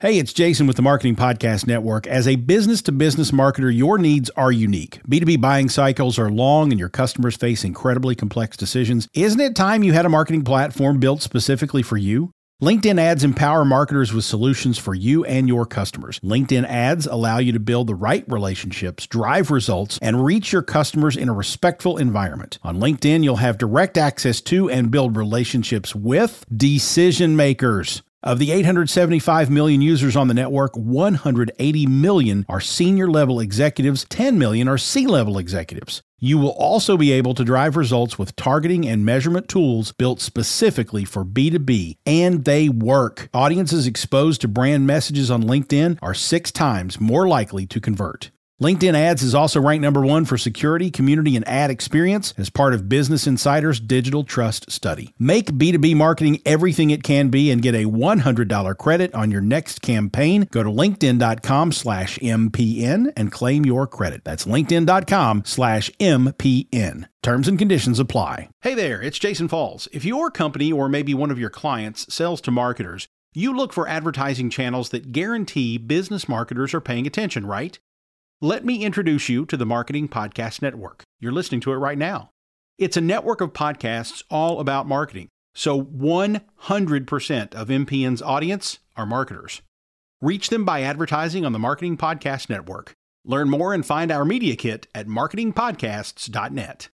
Hey, it's Jason with the Marketing Podcast Network. As a business to business marketer, your needs are unique. B2B buying cycles are long and your customers face incredibly complex decisions. Isn't it time you had a marketing platform built specifically for you? LinkedIn ads empower marketers with solutions for you and your customers. LinkedIn ads allow you to build the right relationships, drive results, and reach your customers in a respectful environment. On LinkedIn, you'll have direct access to and build relationships with decision makers. Of the 875 million users on the network, 180 million are senior level executives, 10 million are C level executives. You will also be able to drive results with targeting and measurement tools built specifically for B2B, and they work. Audiences exposed to brand messages on LinkedIn are six times more likely to convert. LinkedIn Ads is also ranked number one for security, community, and ad experience as part of Business Insider's Digital Trust Study. Make B2B marketing everything it can be and get a $100 credit on your next campaign. Go to linkedin.com slash MPN and claim your credit. That's linkedin.com slash MPN. Terms and conditions apply. Hey there, it's Jason Falls. If your company or maybe one of your clients sells to marketers, you look for advertising channels that guarantee business marketers are paying attention, right? Let me introduce you to the Marketing Podcast Network. You're listening to it right now. It's a network of podcasts all about marketing. So 100% of MPN's audience are marketers. Reach them by advertising on the Marketing Podcast Network. Learn more and find our media kit at marketingpodcasts.net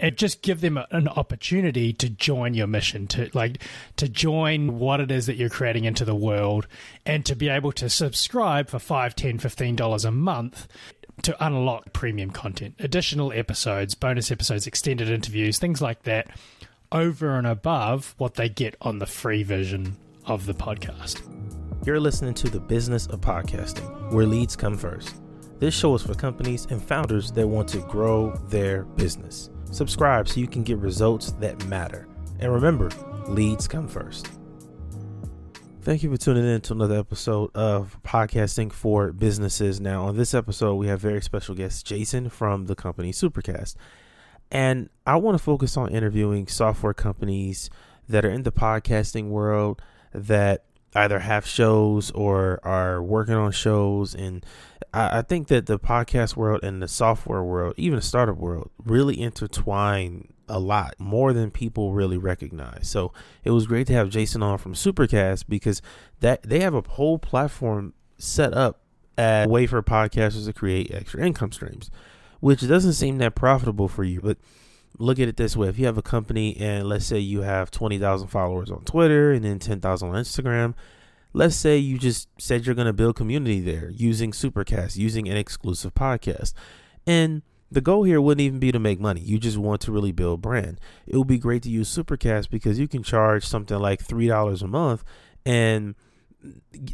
and just give them an opportunity to join your mission to like to join what it is that you're creating into the world and to be able to subscribe for 5 10 15 dollars a month to unlock premium content additional episodes bonus episodes extended interviews things like that over and above what they get on the free version of the podcast. You're listening to the business of podcasting where leads come first. This show is for companies and founders that want to grow their business Subscribe so you can get results that matter. And remember, leads come first. Thank you for tuning in to another episode of Podcasting for Businesses. Now, on this episode, we have very special guest Jason from the company Supercast. And I want to focus on interviewing software companies that are in the podcasting world that either have shows or are working on shows and I, I, think that the podcast world and the software world even the startup world really intertwine a lot more than people really recognize. So it was great to have jason on from supercast because that they have a whole platform set up as a way for podcasters to create extra income streams which doesn't seem that profitable for you. But look at it this way. If you have a company and let's say you have 20,000 followers on Twitter and then 10,000 on Instagram let's say you just said you're going to build community there using Supercast using an exclusive podcast and the goal here wouldn't even be to make money. You just want to really build brand. It would be great to use Supercast because you can charge something like $3 a month and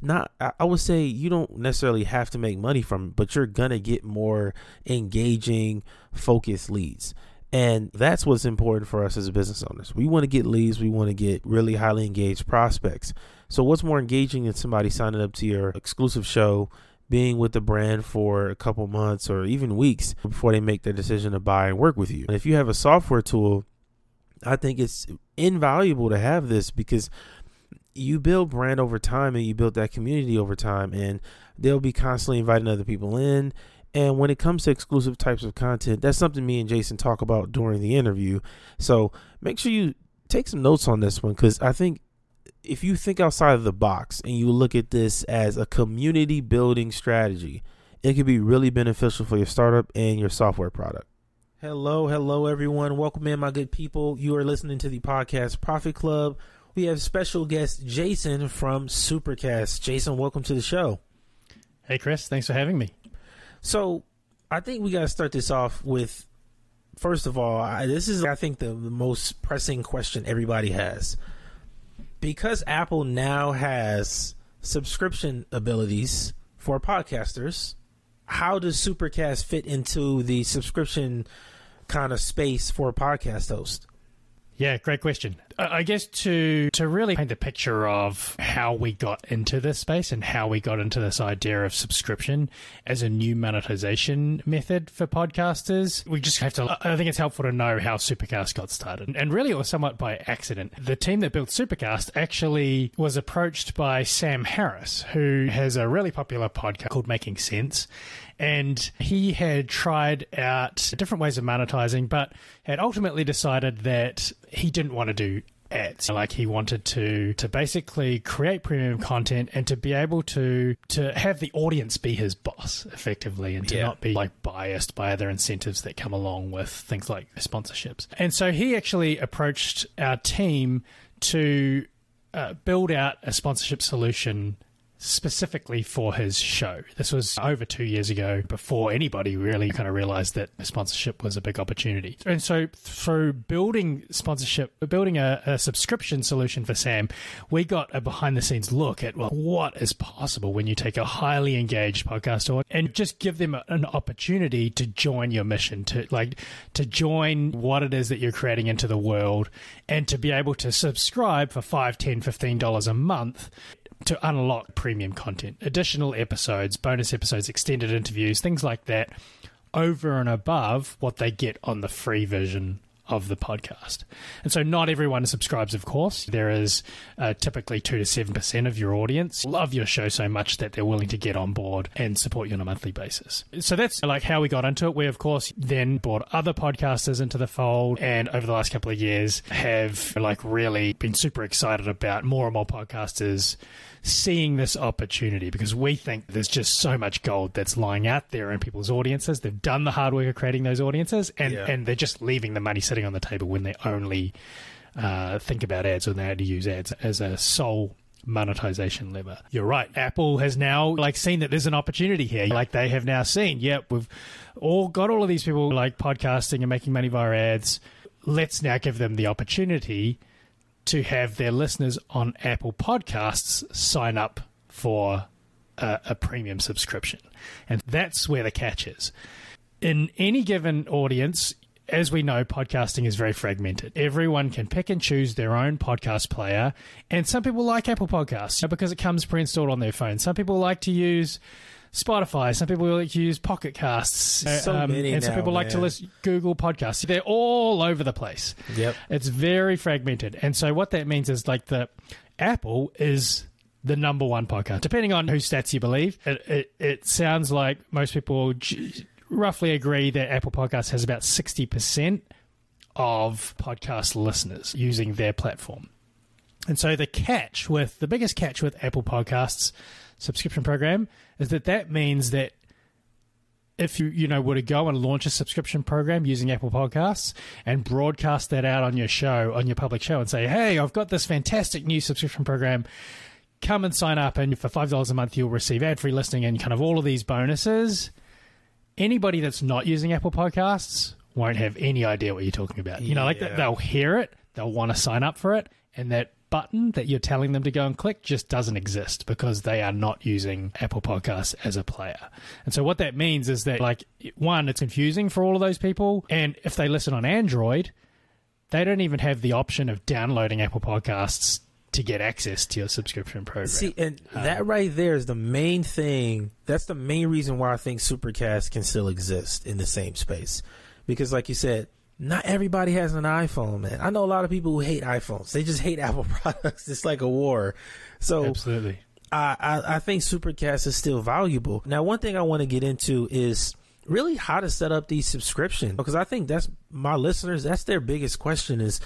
not I would say you don't necessarily have to make money from it, but you're gonna get more engaging, focused leads. And that's what's important for us as business owners. We want to get leads, we want to get really highly engaged prospects. So, what's more engaging than somebody signing up to your exclusive show, being with the brand for a couple months or even weeks before they make their decision to buy and work with you? And if you have a software tool, I think it's invaluable to have this because you build brand over time and you build that community over time, and they'll be constantly inviting other people in and when it comes to exclusive types of content, that's something me and Jason talk about during the interview. So make sure you take some notes on this one because I think if you think outside of the box and you look at this as a community building strategy, it could be really beneficial for your startup and your software product. Hello, hello, everyone. Welcome in, my good people. You are listening to the podcast Profit Club. We have special guest Jason from Supercast. Jason, welcome to the show. Hey, Chris. Thanks for having me. So I think we got to start this off with first of all, I, this is I think the, the most pressing question everybody has. Because Apple now has subscription abilities for podcasters, how does Supercast fit into the subscription kind of space for a podcast host? Yeah, great question. I guess to to really paint the picture of how we got into this space and how we got into this idea of subscription as a new monetization method for podcasters, we just have to. I think it's helpful to know how Supercast got started, and really it was somewhat by accident. The team that built Supercast actually was approached by Sam Harris, who has a really popular podcast called Making Sense, and he had tried out different ways of monetizing, but had ultimately decided that he didn't want to do ads. Like he wanted to to basically create premium content and to be able to to have the audience be his boss effectively and to Yeah. not be like biased by other incentives that come along with things like sponsorships. And so he actually approached our team to uh, build out a sponsorship solution specifically for his show. This was over two years ago before anybody really kind of realized that sponsorship was a big opportunity. And so through building sponsorship, building a, a subscription solution for Sam, we got a behind the scenes look at well, what is possible when you take a highly engaged podcast audience and just give them an opportunity to join your mission, to like to join what it is that you're creating into the world and to be able to subscribe for five, ten, fifteen dollars a month to unlock premium content, additional episodes, bonus episodes, extended interviews, things like that, over and above what they get on the free version of the podcast. And so not everyone subscribes, of course. There is uh, typically 2 to 7% of your audience love your show so much that they're willing to get on board and support you on a monthly basis. So that's like how we got into it. We, of course, then brought other podcasters into the fold and over the last couple of years have like really been super excited about more and more podcasters seeing this opportunity because we think there's just so much gold that's lying out there in people's audiences. They've done the hard work of creating those audiences and, Yeah. and they're just leaving the money sitting on the table when they only uh, think about ads or they to use ads as a sole monetization lever. You're right. Apple has now like seen that there's an opportunity here. Like they have now seen, yep, we've all got all of these people like podcasting and making money via ads. Let's now give them the opportunity to have their listeners on Apple Podcasts sign up for a, a premium subscription. And that's where the catch is. In any given audience, as we know, podcasting is very fragmented. Everyone can pick and choose their own podcast player. And some people like Apple Podcasts because it comes pre installed on their phone. Some people like to use Spotify. Some people like to use Pocket Casts. So um, many and some now, people like to man. listen Google Podcasts. They're all over the place. Yep. It's very fragmented. And so what that means is like the Apple is the number one podcast. Depending on whose stats you believe, it, it, it sounds like most people j- roughly agree that Apple Podcasts has about 60% of podcast listeners using their platform. And so the catch with the biggest catch with Apple Podcasts subscription program is that that means that if you you know were to go and launch a subscription program using Apple Podcasts and broadcast that out on your show on your public show and say, "Hey, I've got this fantastic new subscription program. Come and sign up and for $5 a month you'll receive ad-free listening and kind of all of these bonuses." Anybody that's not using Apple Podcasts won't have any idea what you're talking about. You know, like Yeah. they'll hear it, they'll want to sign up for it, and that button that you're telling them to go and click just doesn't exist because they are not using Apple Podcasts as a player. And so what that means is that like one, it's confusing for all of those people, and if they listen on Android, they don't even have the option of downloading Apple Podcasts to get access to your subscription program. See, and um, that right there is the main thing. That's the main reason why I think Supercast can still exist in the same space. Because, like you said, not everybody has an iPhone, man. I know a lot of people who hate iPhones. They just hate Apple products. It's like a war. So Absolutely. I, I, I think Supercast is still valuable. Now, one thing I want to get into is really how to set up these subscriptions because I think that's my listeners. That's their biggest question is,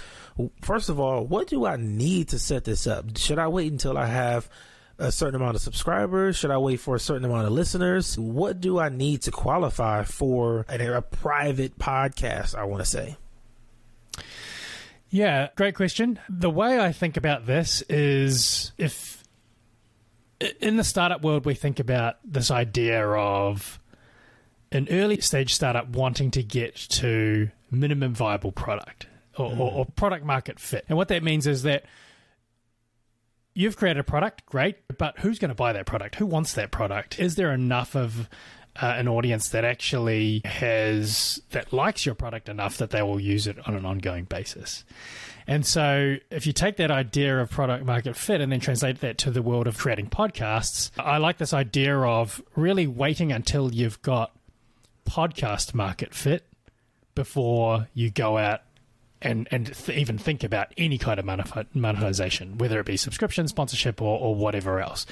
first of all, what do I need to set this up? Should I wait until I have a certain amount of subscribers? Should I wait for a certain amount of listeners? What do I need to qualify for a, a private podcast? I want to say. Yeah, great question. The way I think about this is if in the startup world we think about this idea of an early stage startup wanting to get to minimum viable product or, or, or product market fit. And what that means is that you've created a product, great, but who's going to buy that product? Who wants that product? Is there enough of uh, an audience that actually has that likes your product enough that they will use it on an ongoing basis. And so, if you take that idea of product market fit and then translate that to the world of creating podcasts, I like this idea of really waiting until you've got podcast market fit before you go out and and th- even think about any kind of monetization, whether it be subscription, sponsorship, or, or whatever else.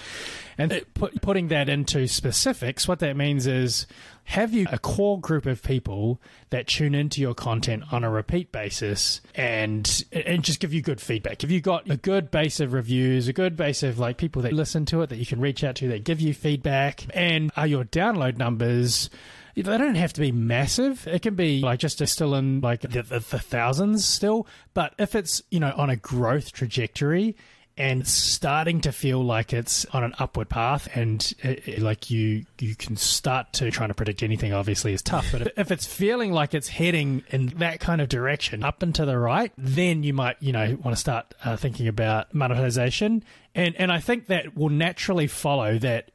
And put, putting that into specifics, what that means is have you a core group of people that tune into your content on a repeat basis and and just give you good feedback. Have you got a good base of reviews, a good base of like people that listen to it that you can reach out to that give you feedback, and are your download numbers they don't have to be massive. It can be like just still in like the, the, the thousands still. But if it's, you know, on a growth trajectory, and starting to feel like it's on an upward path and it, it, like you you can start to trying to predict anything obviously is tough but if it's feeling like it's heading in that kind of direction up and to the right then you might you know want to start uh, thinking about monetization and and I think that will naturally follow that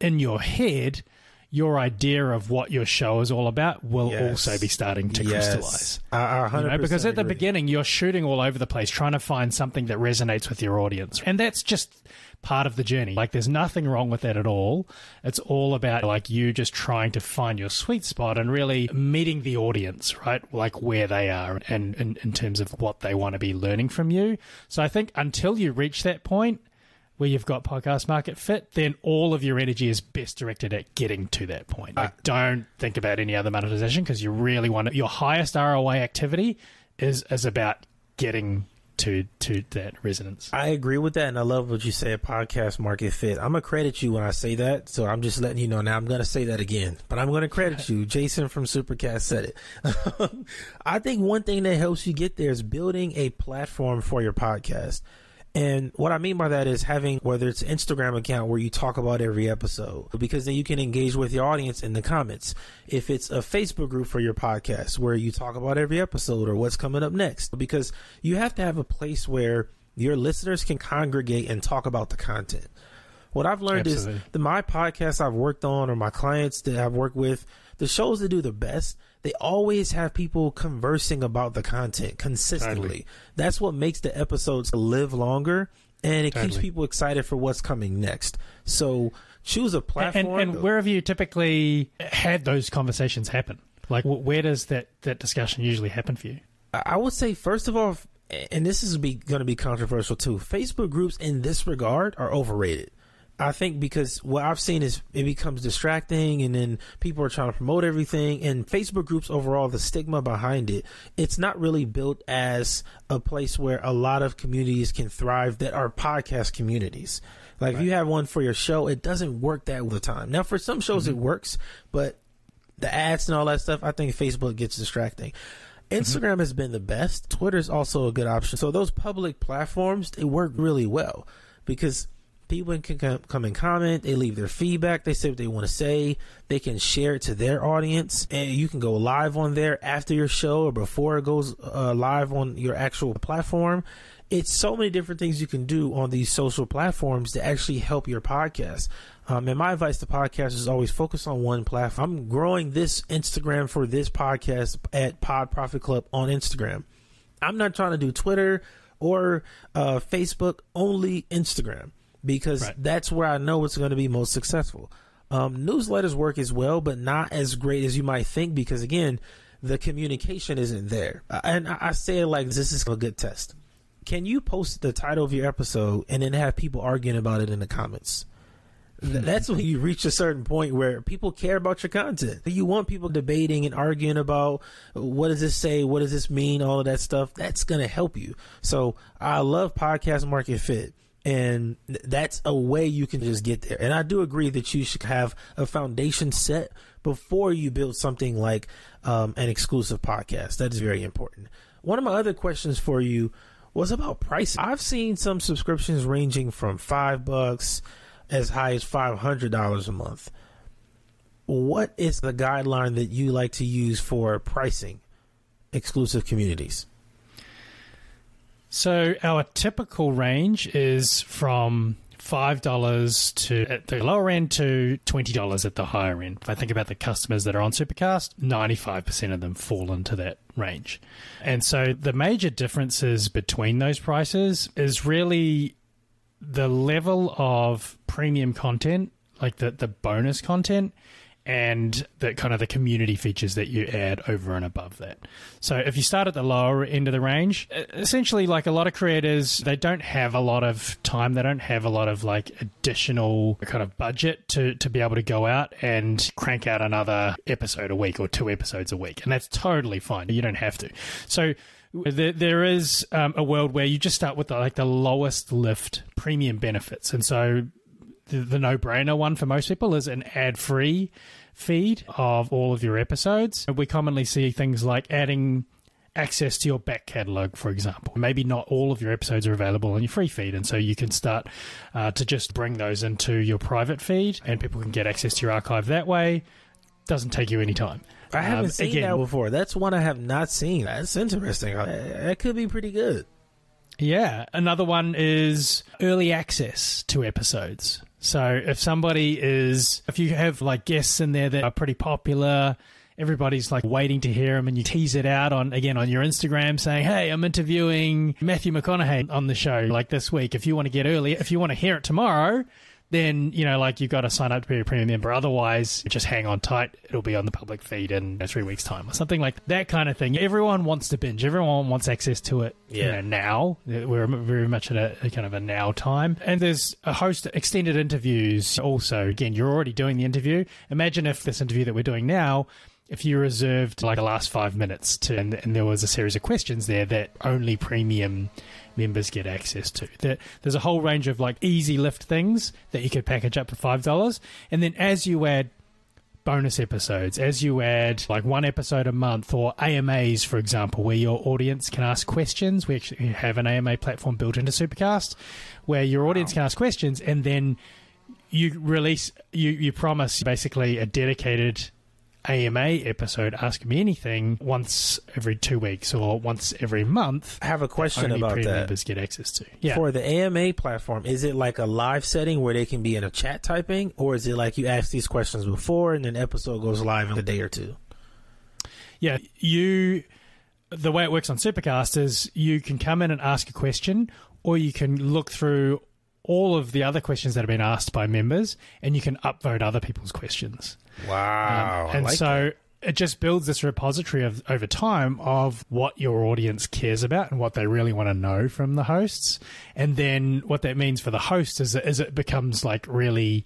in your head your idea of what your show is all about will yes. also be starting to yes. crystallize. I, I you know, because at agree. the beginning, you're shooting all over the place trying to find something that resonates with your audience. And that's just part of the journey. Like, there's nothing wrong with that at all. It's all about, like, you just trying to find your sweet spot and really meeting the audience, right? Like, where they are and, and in terms of what they want to be learning from you. So I think until you reach that point, where you've got podcast market fit, then all of your energy is best directed at getting to that point. Like, uh, don't think about any other monetization because you really want to, your highest ROI activity is is about getting to to that resonance. I agree with that, and I love what you say. Podcast market fit. I'm gonna credit you when I say that, so I'm just letting you know now. I'm gonna say that again, but I'm gonna credit you. Jason from Supercast said it. I think one thing that helps you get there is building a platform for your podcast. And what I mean by that is having whether it's Instagram account where you talk about every episode, because then you can engage with your audience in the comments. If it's a Facebook group for your podcast where you talk about every episode or what's coming up next, because you have to have a place where your listeners can congregate and talk about the content. What I've learned Absolutely. is the my podcasts I've worked on or my clients that I've worked with, the shows that do the best, they always have people conversing about the content consistently. Totally. That's what makes the episodes live longer and it totally. keeps people excited for what's coming next. So choose a platform. And, and where have you typically had those conversations happen? Like, where does that, that discussion usually happen for you? I would say, first of all, and this is going to be controversial too, Facebook groups in this regard are overrated. I think because what I've seen is it becomes distracting and then people are trying to promote everything and Facebook groups overall the stigma behind it it's not really built as a place where a lot of communities can thrive that are podcast communities. Like right. if you have one for your show it doesn't work that all the time. Now for some shows mm-hmm. it works but the ads and all that stuff I think Facebook gets distracting. Mm-hmm. Instagram mm-hmm. has been the best. Twitter is also a good option. So those public platforms they work really well because people can come and comment. They leave their feedback. They say what they want to say. They can share it to their audience, and you can go live on there after your show or before it goes uh, live on your actual platform. It's so many different things you can do on these social platforms to actually help your podcast. Um, and my advice to podcasters is always focus on one platform. I'm growing this Instagram for this podcast at Pod Profit Club on Instagram. I'm not trying to do Twitter or uh, Facebook, only Instagram because right. that's where I know it's going to be most successful. Um, newsletters work as well, but not as great as you might think because again, the communication isn't there. And I, I say it like this is a good test. Can you post the title of your episode and then have people arguing about it in the comments? Hmm. That's when you reach a certain point where people care about your content. You want people debating and arguing about what does this say, what does this mean, all of that stuff. That's going to help you. So I love podcast market fit and that's a way you can just get there. And I do agree that you should have a foundation set before you build something like um, an exclusive podcast. That is very important. One of my other questions for you was about pricing. I've seen some subscriptions ranging from five bucks as high as five hundred dollars a month. What is the guideline that you like to use for pricing exclusive communities? So our typical range is from five dollars to at the lower end to twenty dollars at the higher end. If I think about the customers that are on Supercast, ninety five percent of them fall into that range. And so the major differences between those prices is really the level of premium content, like the the bonus content, and the kind of the community features that you add over and above that. So if you start at the lower end of the range, essentially like a lot of creators, they don't have a lot of time, they don't have a lot of like additional kind of budget to to be able to go out and crank out another episode a week or two episodes a week. And that's totally fine. You don't have to. So there, is um, a world where you just start with the, like the lowest lift premium benefits, and so the, the no-brainer one for most people is an ad-free feed of all of your episodes. We commonly see things like adding access to your back catalog, for example. Maybe not all of your episodes are available on your free feed, and so you can start uh, to just bring those into your private feed, and people can get access to your archive that way. Doesn't take you any time. I haven't Um, seen again- that before. That's one I have not seen. That's interesting. Uh, That could be pretty good. Yeah. Another one is early access to episodes. So if somebody is, if you have like guests in there that are pretty popular, everybody's like waiting to hear them and you tease it out on, again, on your Instagram saying, Hey, I'm interviewing Matthew McConaughey on the show like this week. If you want to get early, if you want to hear it tomorrow, then you know like you've got to sign up to be a premium member otherwise just hang on tight. It'll be on the public feed in three weeks time or something like that kind of thing. Everyone wants to binge. Everyone wants access to it you Yeah. know, now. We're very much at a, a kind of a now time. And there's a host of extended interviews also. Again you're already doing the interview. Imagine if this interview that we're doing now if you reserved like the last five minutes to and, and there was a series of questions there that only premium members get access to. There, there's a whole range of like easy lift things that you could package up for five dollars. And then as you add bonus episodes as you add like one episode a month or AMAs for example where your audience can ask questions we actually have an AMA platform built into Supercast where your audience can ask questions and then you release you you promise basically a dedicated AMA episode ask me anything once every 2 weeks or once every month I have a question only about that. members get access to yeah For the AMA platform, is it like a live setting where they can be in a chat typing, or is it like you ask these questions before and then episode goes live in a day or two? Yeah, you. The way it works on Supercast is you can come in and ask a question, or you can look through all of the other questions that have been asked by members, and you can upvote other people's questions. Wow. Um, and so it just builds this repository of over time of what your audience cares about and what they really want to know from the hosts. And then what that means for the host is, is it becomes like really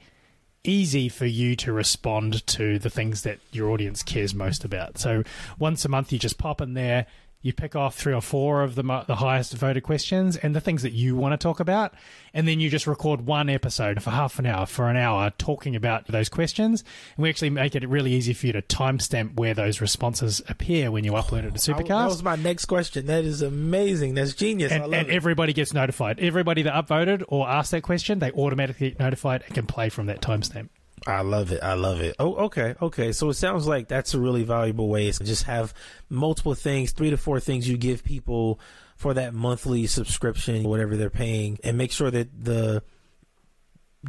easy for you to respond to the things that your audience cares most about. So once a month, you just pop in there. You pick off three or four of the, the highest voted questions and the things that you want to talk about. And then you just record one episode for half an hour, for an hour, talking about those questions. And we actually make it really easy for you to timestamp where those responses appear when you upload it to oh, I- Supercast that was my next question. That is amazing. That's genius. I and, and everybody gets notified. Everybody that upvoted or asked that question, they automatically get notified and can play from that timestamp. I love it. I love it. Oh, okay. Okay. So it sounds like that's a really valuable way is to just have multiple things, three to four things you give people for that monthly subscription, whatever they're paying, and make sure that the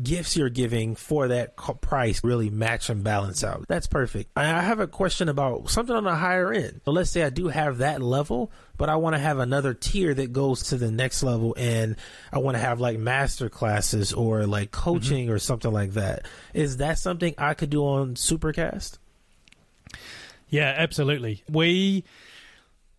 gifts you're giving for that price really match and balance out. That's perfect. I have a question about something on the higher end. So let's say I do have that level, but I want to have another tier that goes to the next level and I want to have like master classes or like mm-hmm. coaching or something like that. Is that something I could do on Supercast? Yeah, absolutely. We,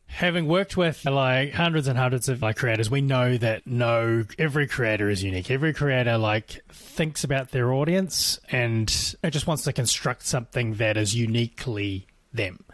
having worked with like hundreds and hundreds of like creators, we know that no, every creator is unique. Every creator like thinks about their audience and it just wants to construct something that is uniquely them.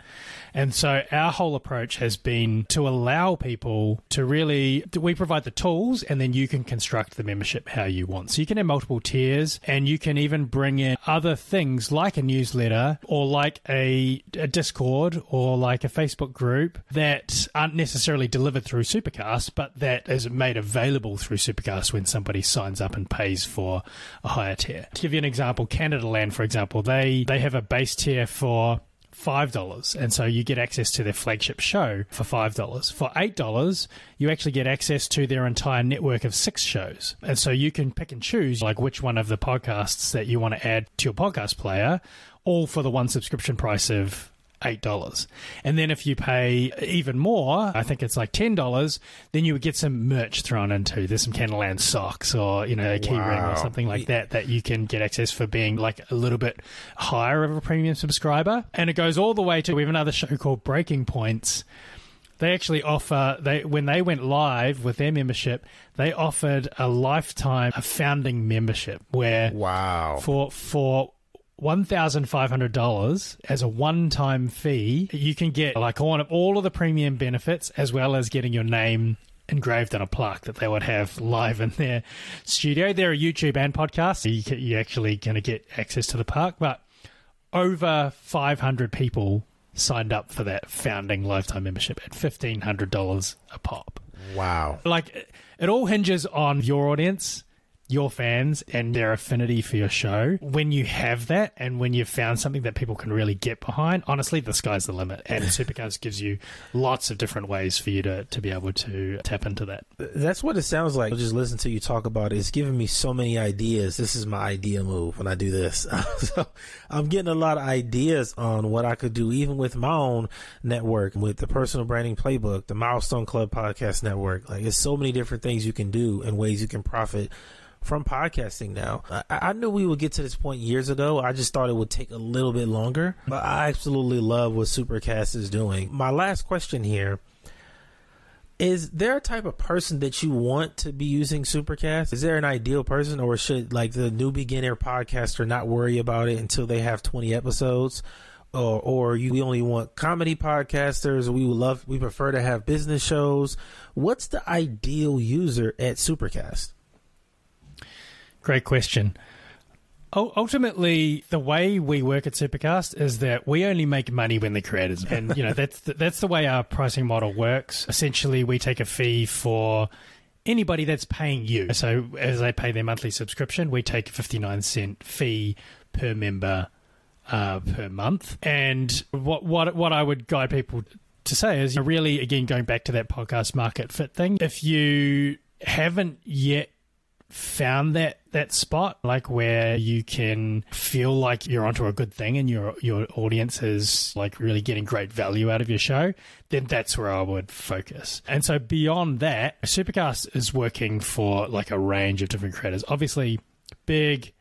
And so our whole approach has been to allow people to really we provide the tools and then you can construct the membership how you want. So you can have multiple tiers and you can even bring in other things like a newsletter or like a, a Discord or like a Facebook group that aren't necessarily delivered through Supercast but that is made available through Supercast when somebody signs up and pays for a higher tier. To give you an example, Canadaland for example, they they have a base tier for $5. And so you get access to their flagship show for $5. For $8, you actually get access to their entire network of six shows. And so you can pick and choose like which one of the podcasts that you want to add to your podcast player, all for the one subscription price of $8. And then if you pay even more, I think it's like $10, then you would get some merch thrown into. There's some Canadaland socks or, you know, a key ring or something like that that you can get access for being like a little bit higher of a premium subscriber. And it goes all the way to, we have another show called Breaking Points they actually offer they when they went live with their membership they offered a lifetime a founding membership where wow for for $1,500 as a one time fee, you can get like all of, all of the premium benefits as well as getting your name engraved on a plaque that they would have live in their studio. They're a YouTube and podcast, so you, you actually going to get access to the park. But over 500 people signed up for that founding lifetime membership at $1,500 a pop. Wow. Like, it all hinges on your audience your fans and their affinity for your show. When you have that and when you've found something that people can really get behind, honestly, the sky's the limit. And Supercast gives you lots of different ways for you to, to be able to tap into that. That's what it sounds like. Just listen to you talk about it. It's giving me so many ideas. This is my idea move when I do this. so I'm getting a lot of ideas on what I could do, even with my own network, with the personal branding playbook, the Milestone Club podcast network. Like, it's so many different things you can do and ways you can profit from podcasting now. I, I, knew we would get to this point years ago. I just thought it would take a little bit longer, but I absolutely love what Supercast is doing. My last question here is there a type of person that you want to be using Supercast? Is there an ideal person, or should like the new beginner podcaster not worry about it until they have 20 episodes? Or, or you we only want comedy podcasters. We would love, we prefer to have business shows. What's the ideal user at Supercast? Great question. Ultimately, the way we work at Supercast is that we only make money when the creators, and you know that's the, that's the way our pricing model works. Essentially, we take a fee for anybody that's paying you. So as they pay their monthly subscription, we take a fifty nine cent fee per member uh, per month. And what what what I would guide people to say is, really, again, going back to that podcast market fit thing. If you haven't yet found that that spot like where you can feel like you're onto a good thing and your your audience is like really getting great value out of your show then that's where I would focus. And so beyond that supercast is working for like a range of different creators. Obviously big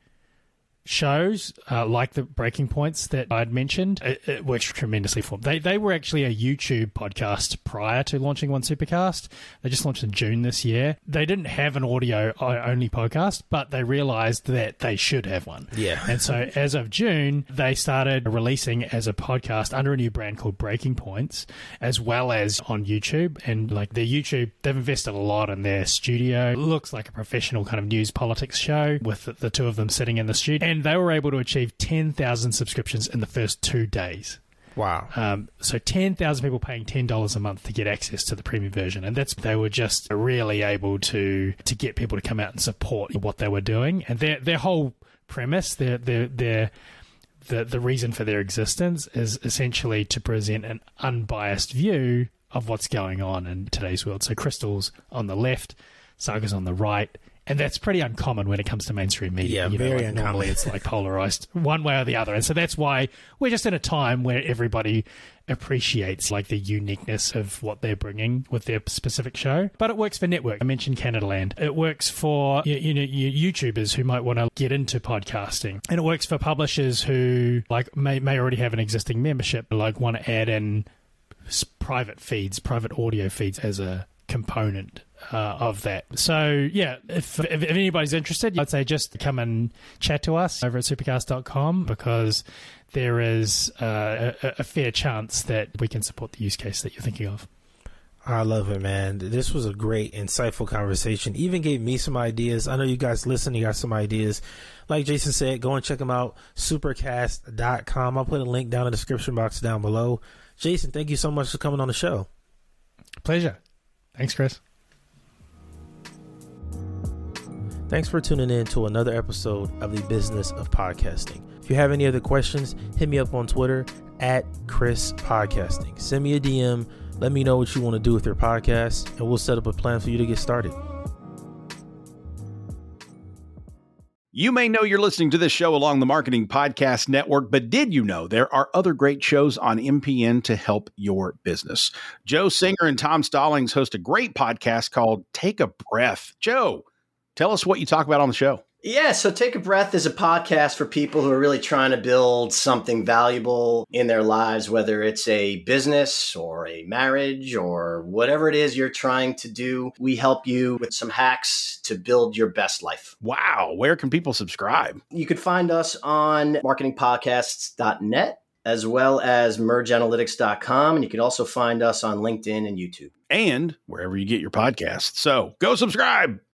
shows uh, like the breaking points that I'd mentioned, it, it, works tremendously for them. They, they were actually a YouTube podcast prior to launching One Supercast. They just launched in June this year. They didn't have an audio only podcast, but they realized that they should have one. Yeah. And so as of June, they started releasing as a podcast under a new brand called Breaking Points, as well as on YouTube. And like their YouTube, they've invested a lot in their studio. It looks like a professional kind of news politics show with the, the two of them sitting in the studio and they were able to achieve 10,000 subscriptions in the first two days. Wow. Um, so 10,000 people paying $10 a month to get access to the premium version. And that's, they were just really able to, to get people to come out and support what they were doing. And their, their whole premise, their, their, their, the, the reason for their existence is essentially to present an unbiased view of what's going on in today's world. So Krystal's on the left, Saagar's on the right, and that's pretty uncommon when it comes to mainstream media. Yeah, you know, very like uncommon. Normally, it's like polarized one way or the other, and so that's why we're just in a time where everybody appreciates like the uniqueness of what they're bringing with their specific show. But it works for network. I mentioned Canadaland. It works for you, you know YouTubers who might want to get into podcasting, and it works for publishers who like may may already have an existing membership, but, like want to add in private feeds, private audio feeds as a component uh, of that. So yeah, if, if, if anybody's interested, I'd say just come and chat to us over at supercast.com because there is uh, a, a fair chance that we can support the use case that you're thinking of. I love it, man. This was a great, insightful conversation. Even gave me some ideas. I know you guys listen, you got some ideas. Like Jason said, go and check them out. Supercast.com. I'll put a link down in the description box down below. Jason, thank you so much for coming on the show. Pleasure. Thanks, Chris. Thanks for tuning in to another episode of the Business of Podcasting. If you have any other questions, hit me up on Twitter at Chris Podcasting. Send me a DM. Let me know what you want to do with your podcast, and we'll set up a plan for you to get started. You may know you're listening to this show along the Marketing Podcast Network, but did you know there are other great shows on MPN to help your business? Joe Singer and Tom Stallings host a great podcast called Take a Breath. Joe, tell us what you talk about on the show. Yeah, so Take a Breath is a podcast for people who are really trying to build something valuable in their lives, whether it's a business or a marriage or whatever it is you're trying to do. We help you with some hacks to build your best life. Wow. Where can people subscribe? You could find us on marketingpodcasts.net as well as mergeanalytics.com. And you can also find us on LinkedIn and YouTube. And wherever you get your podcasts. So go subscribe.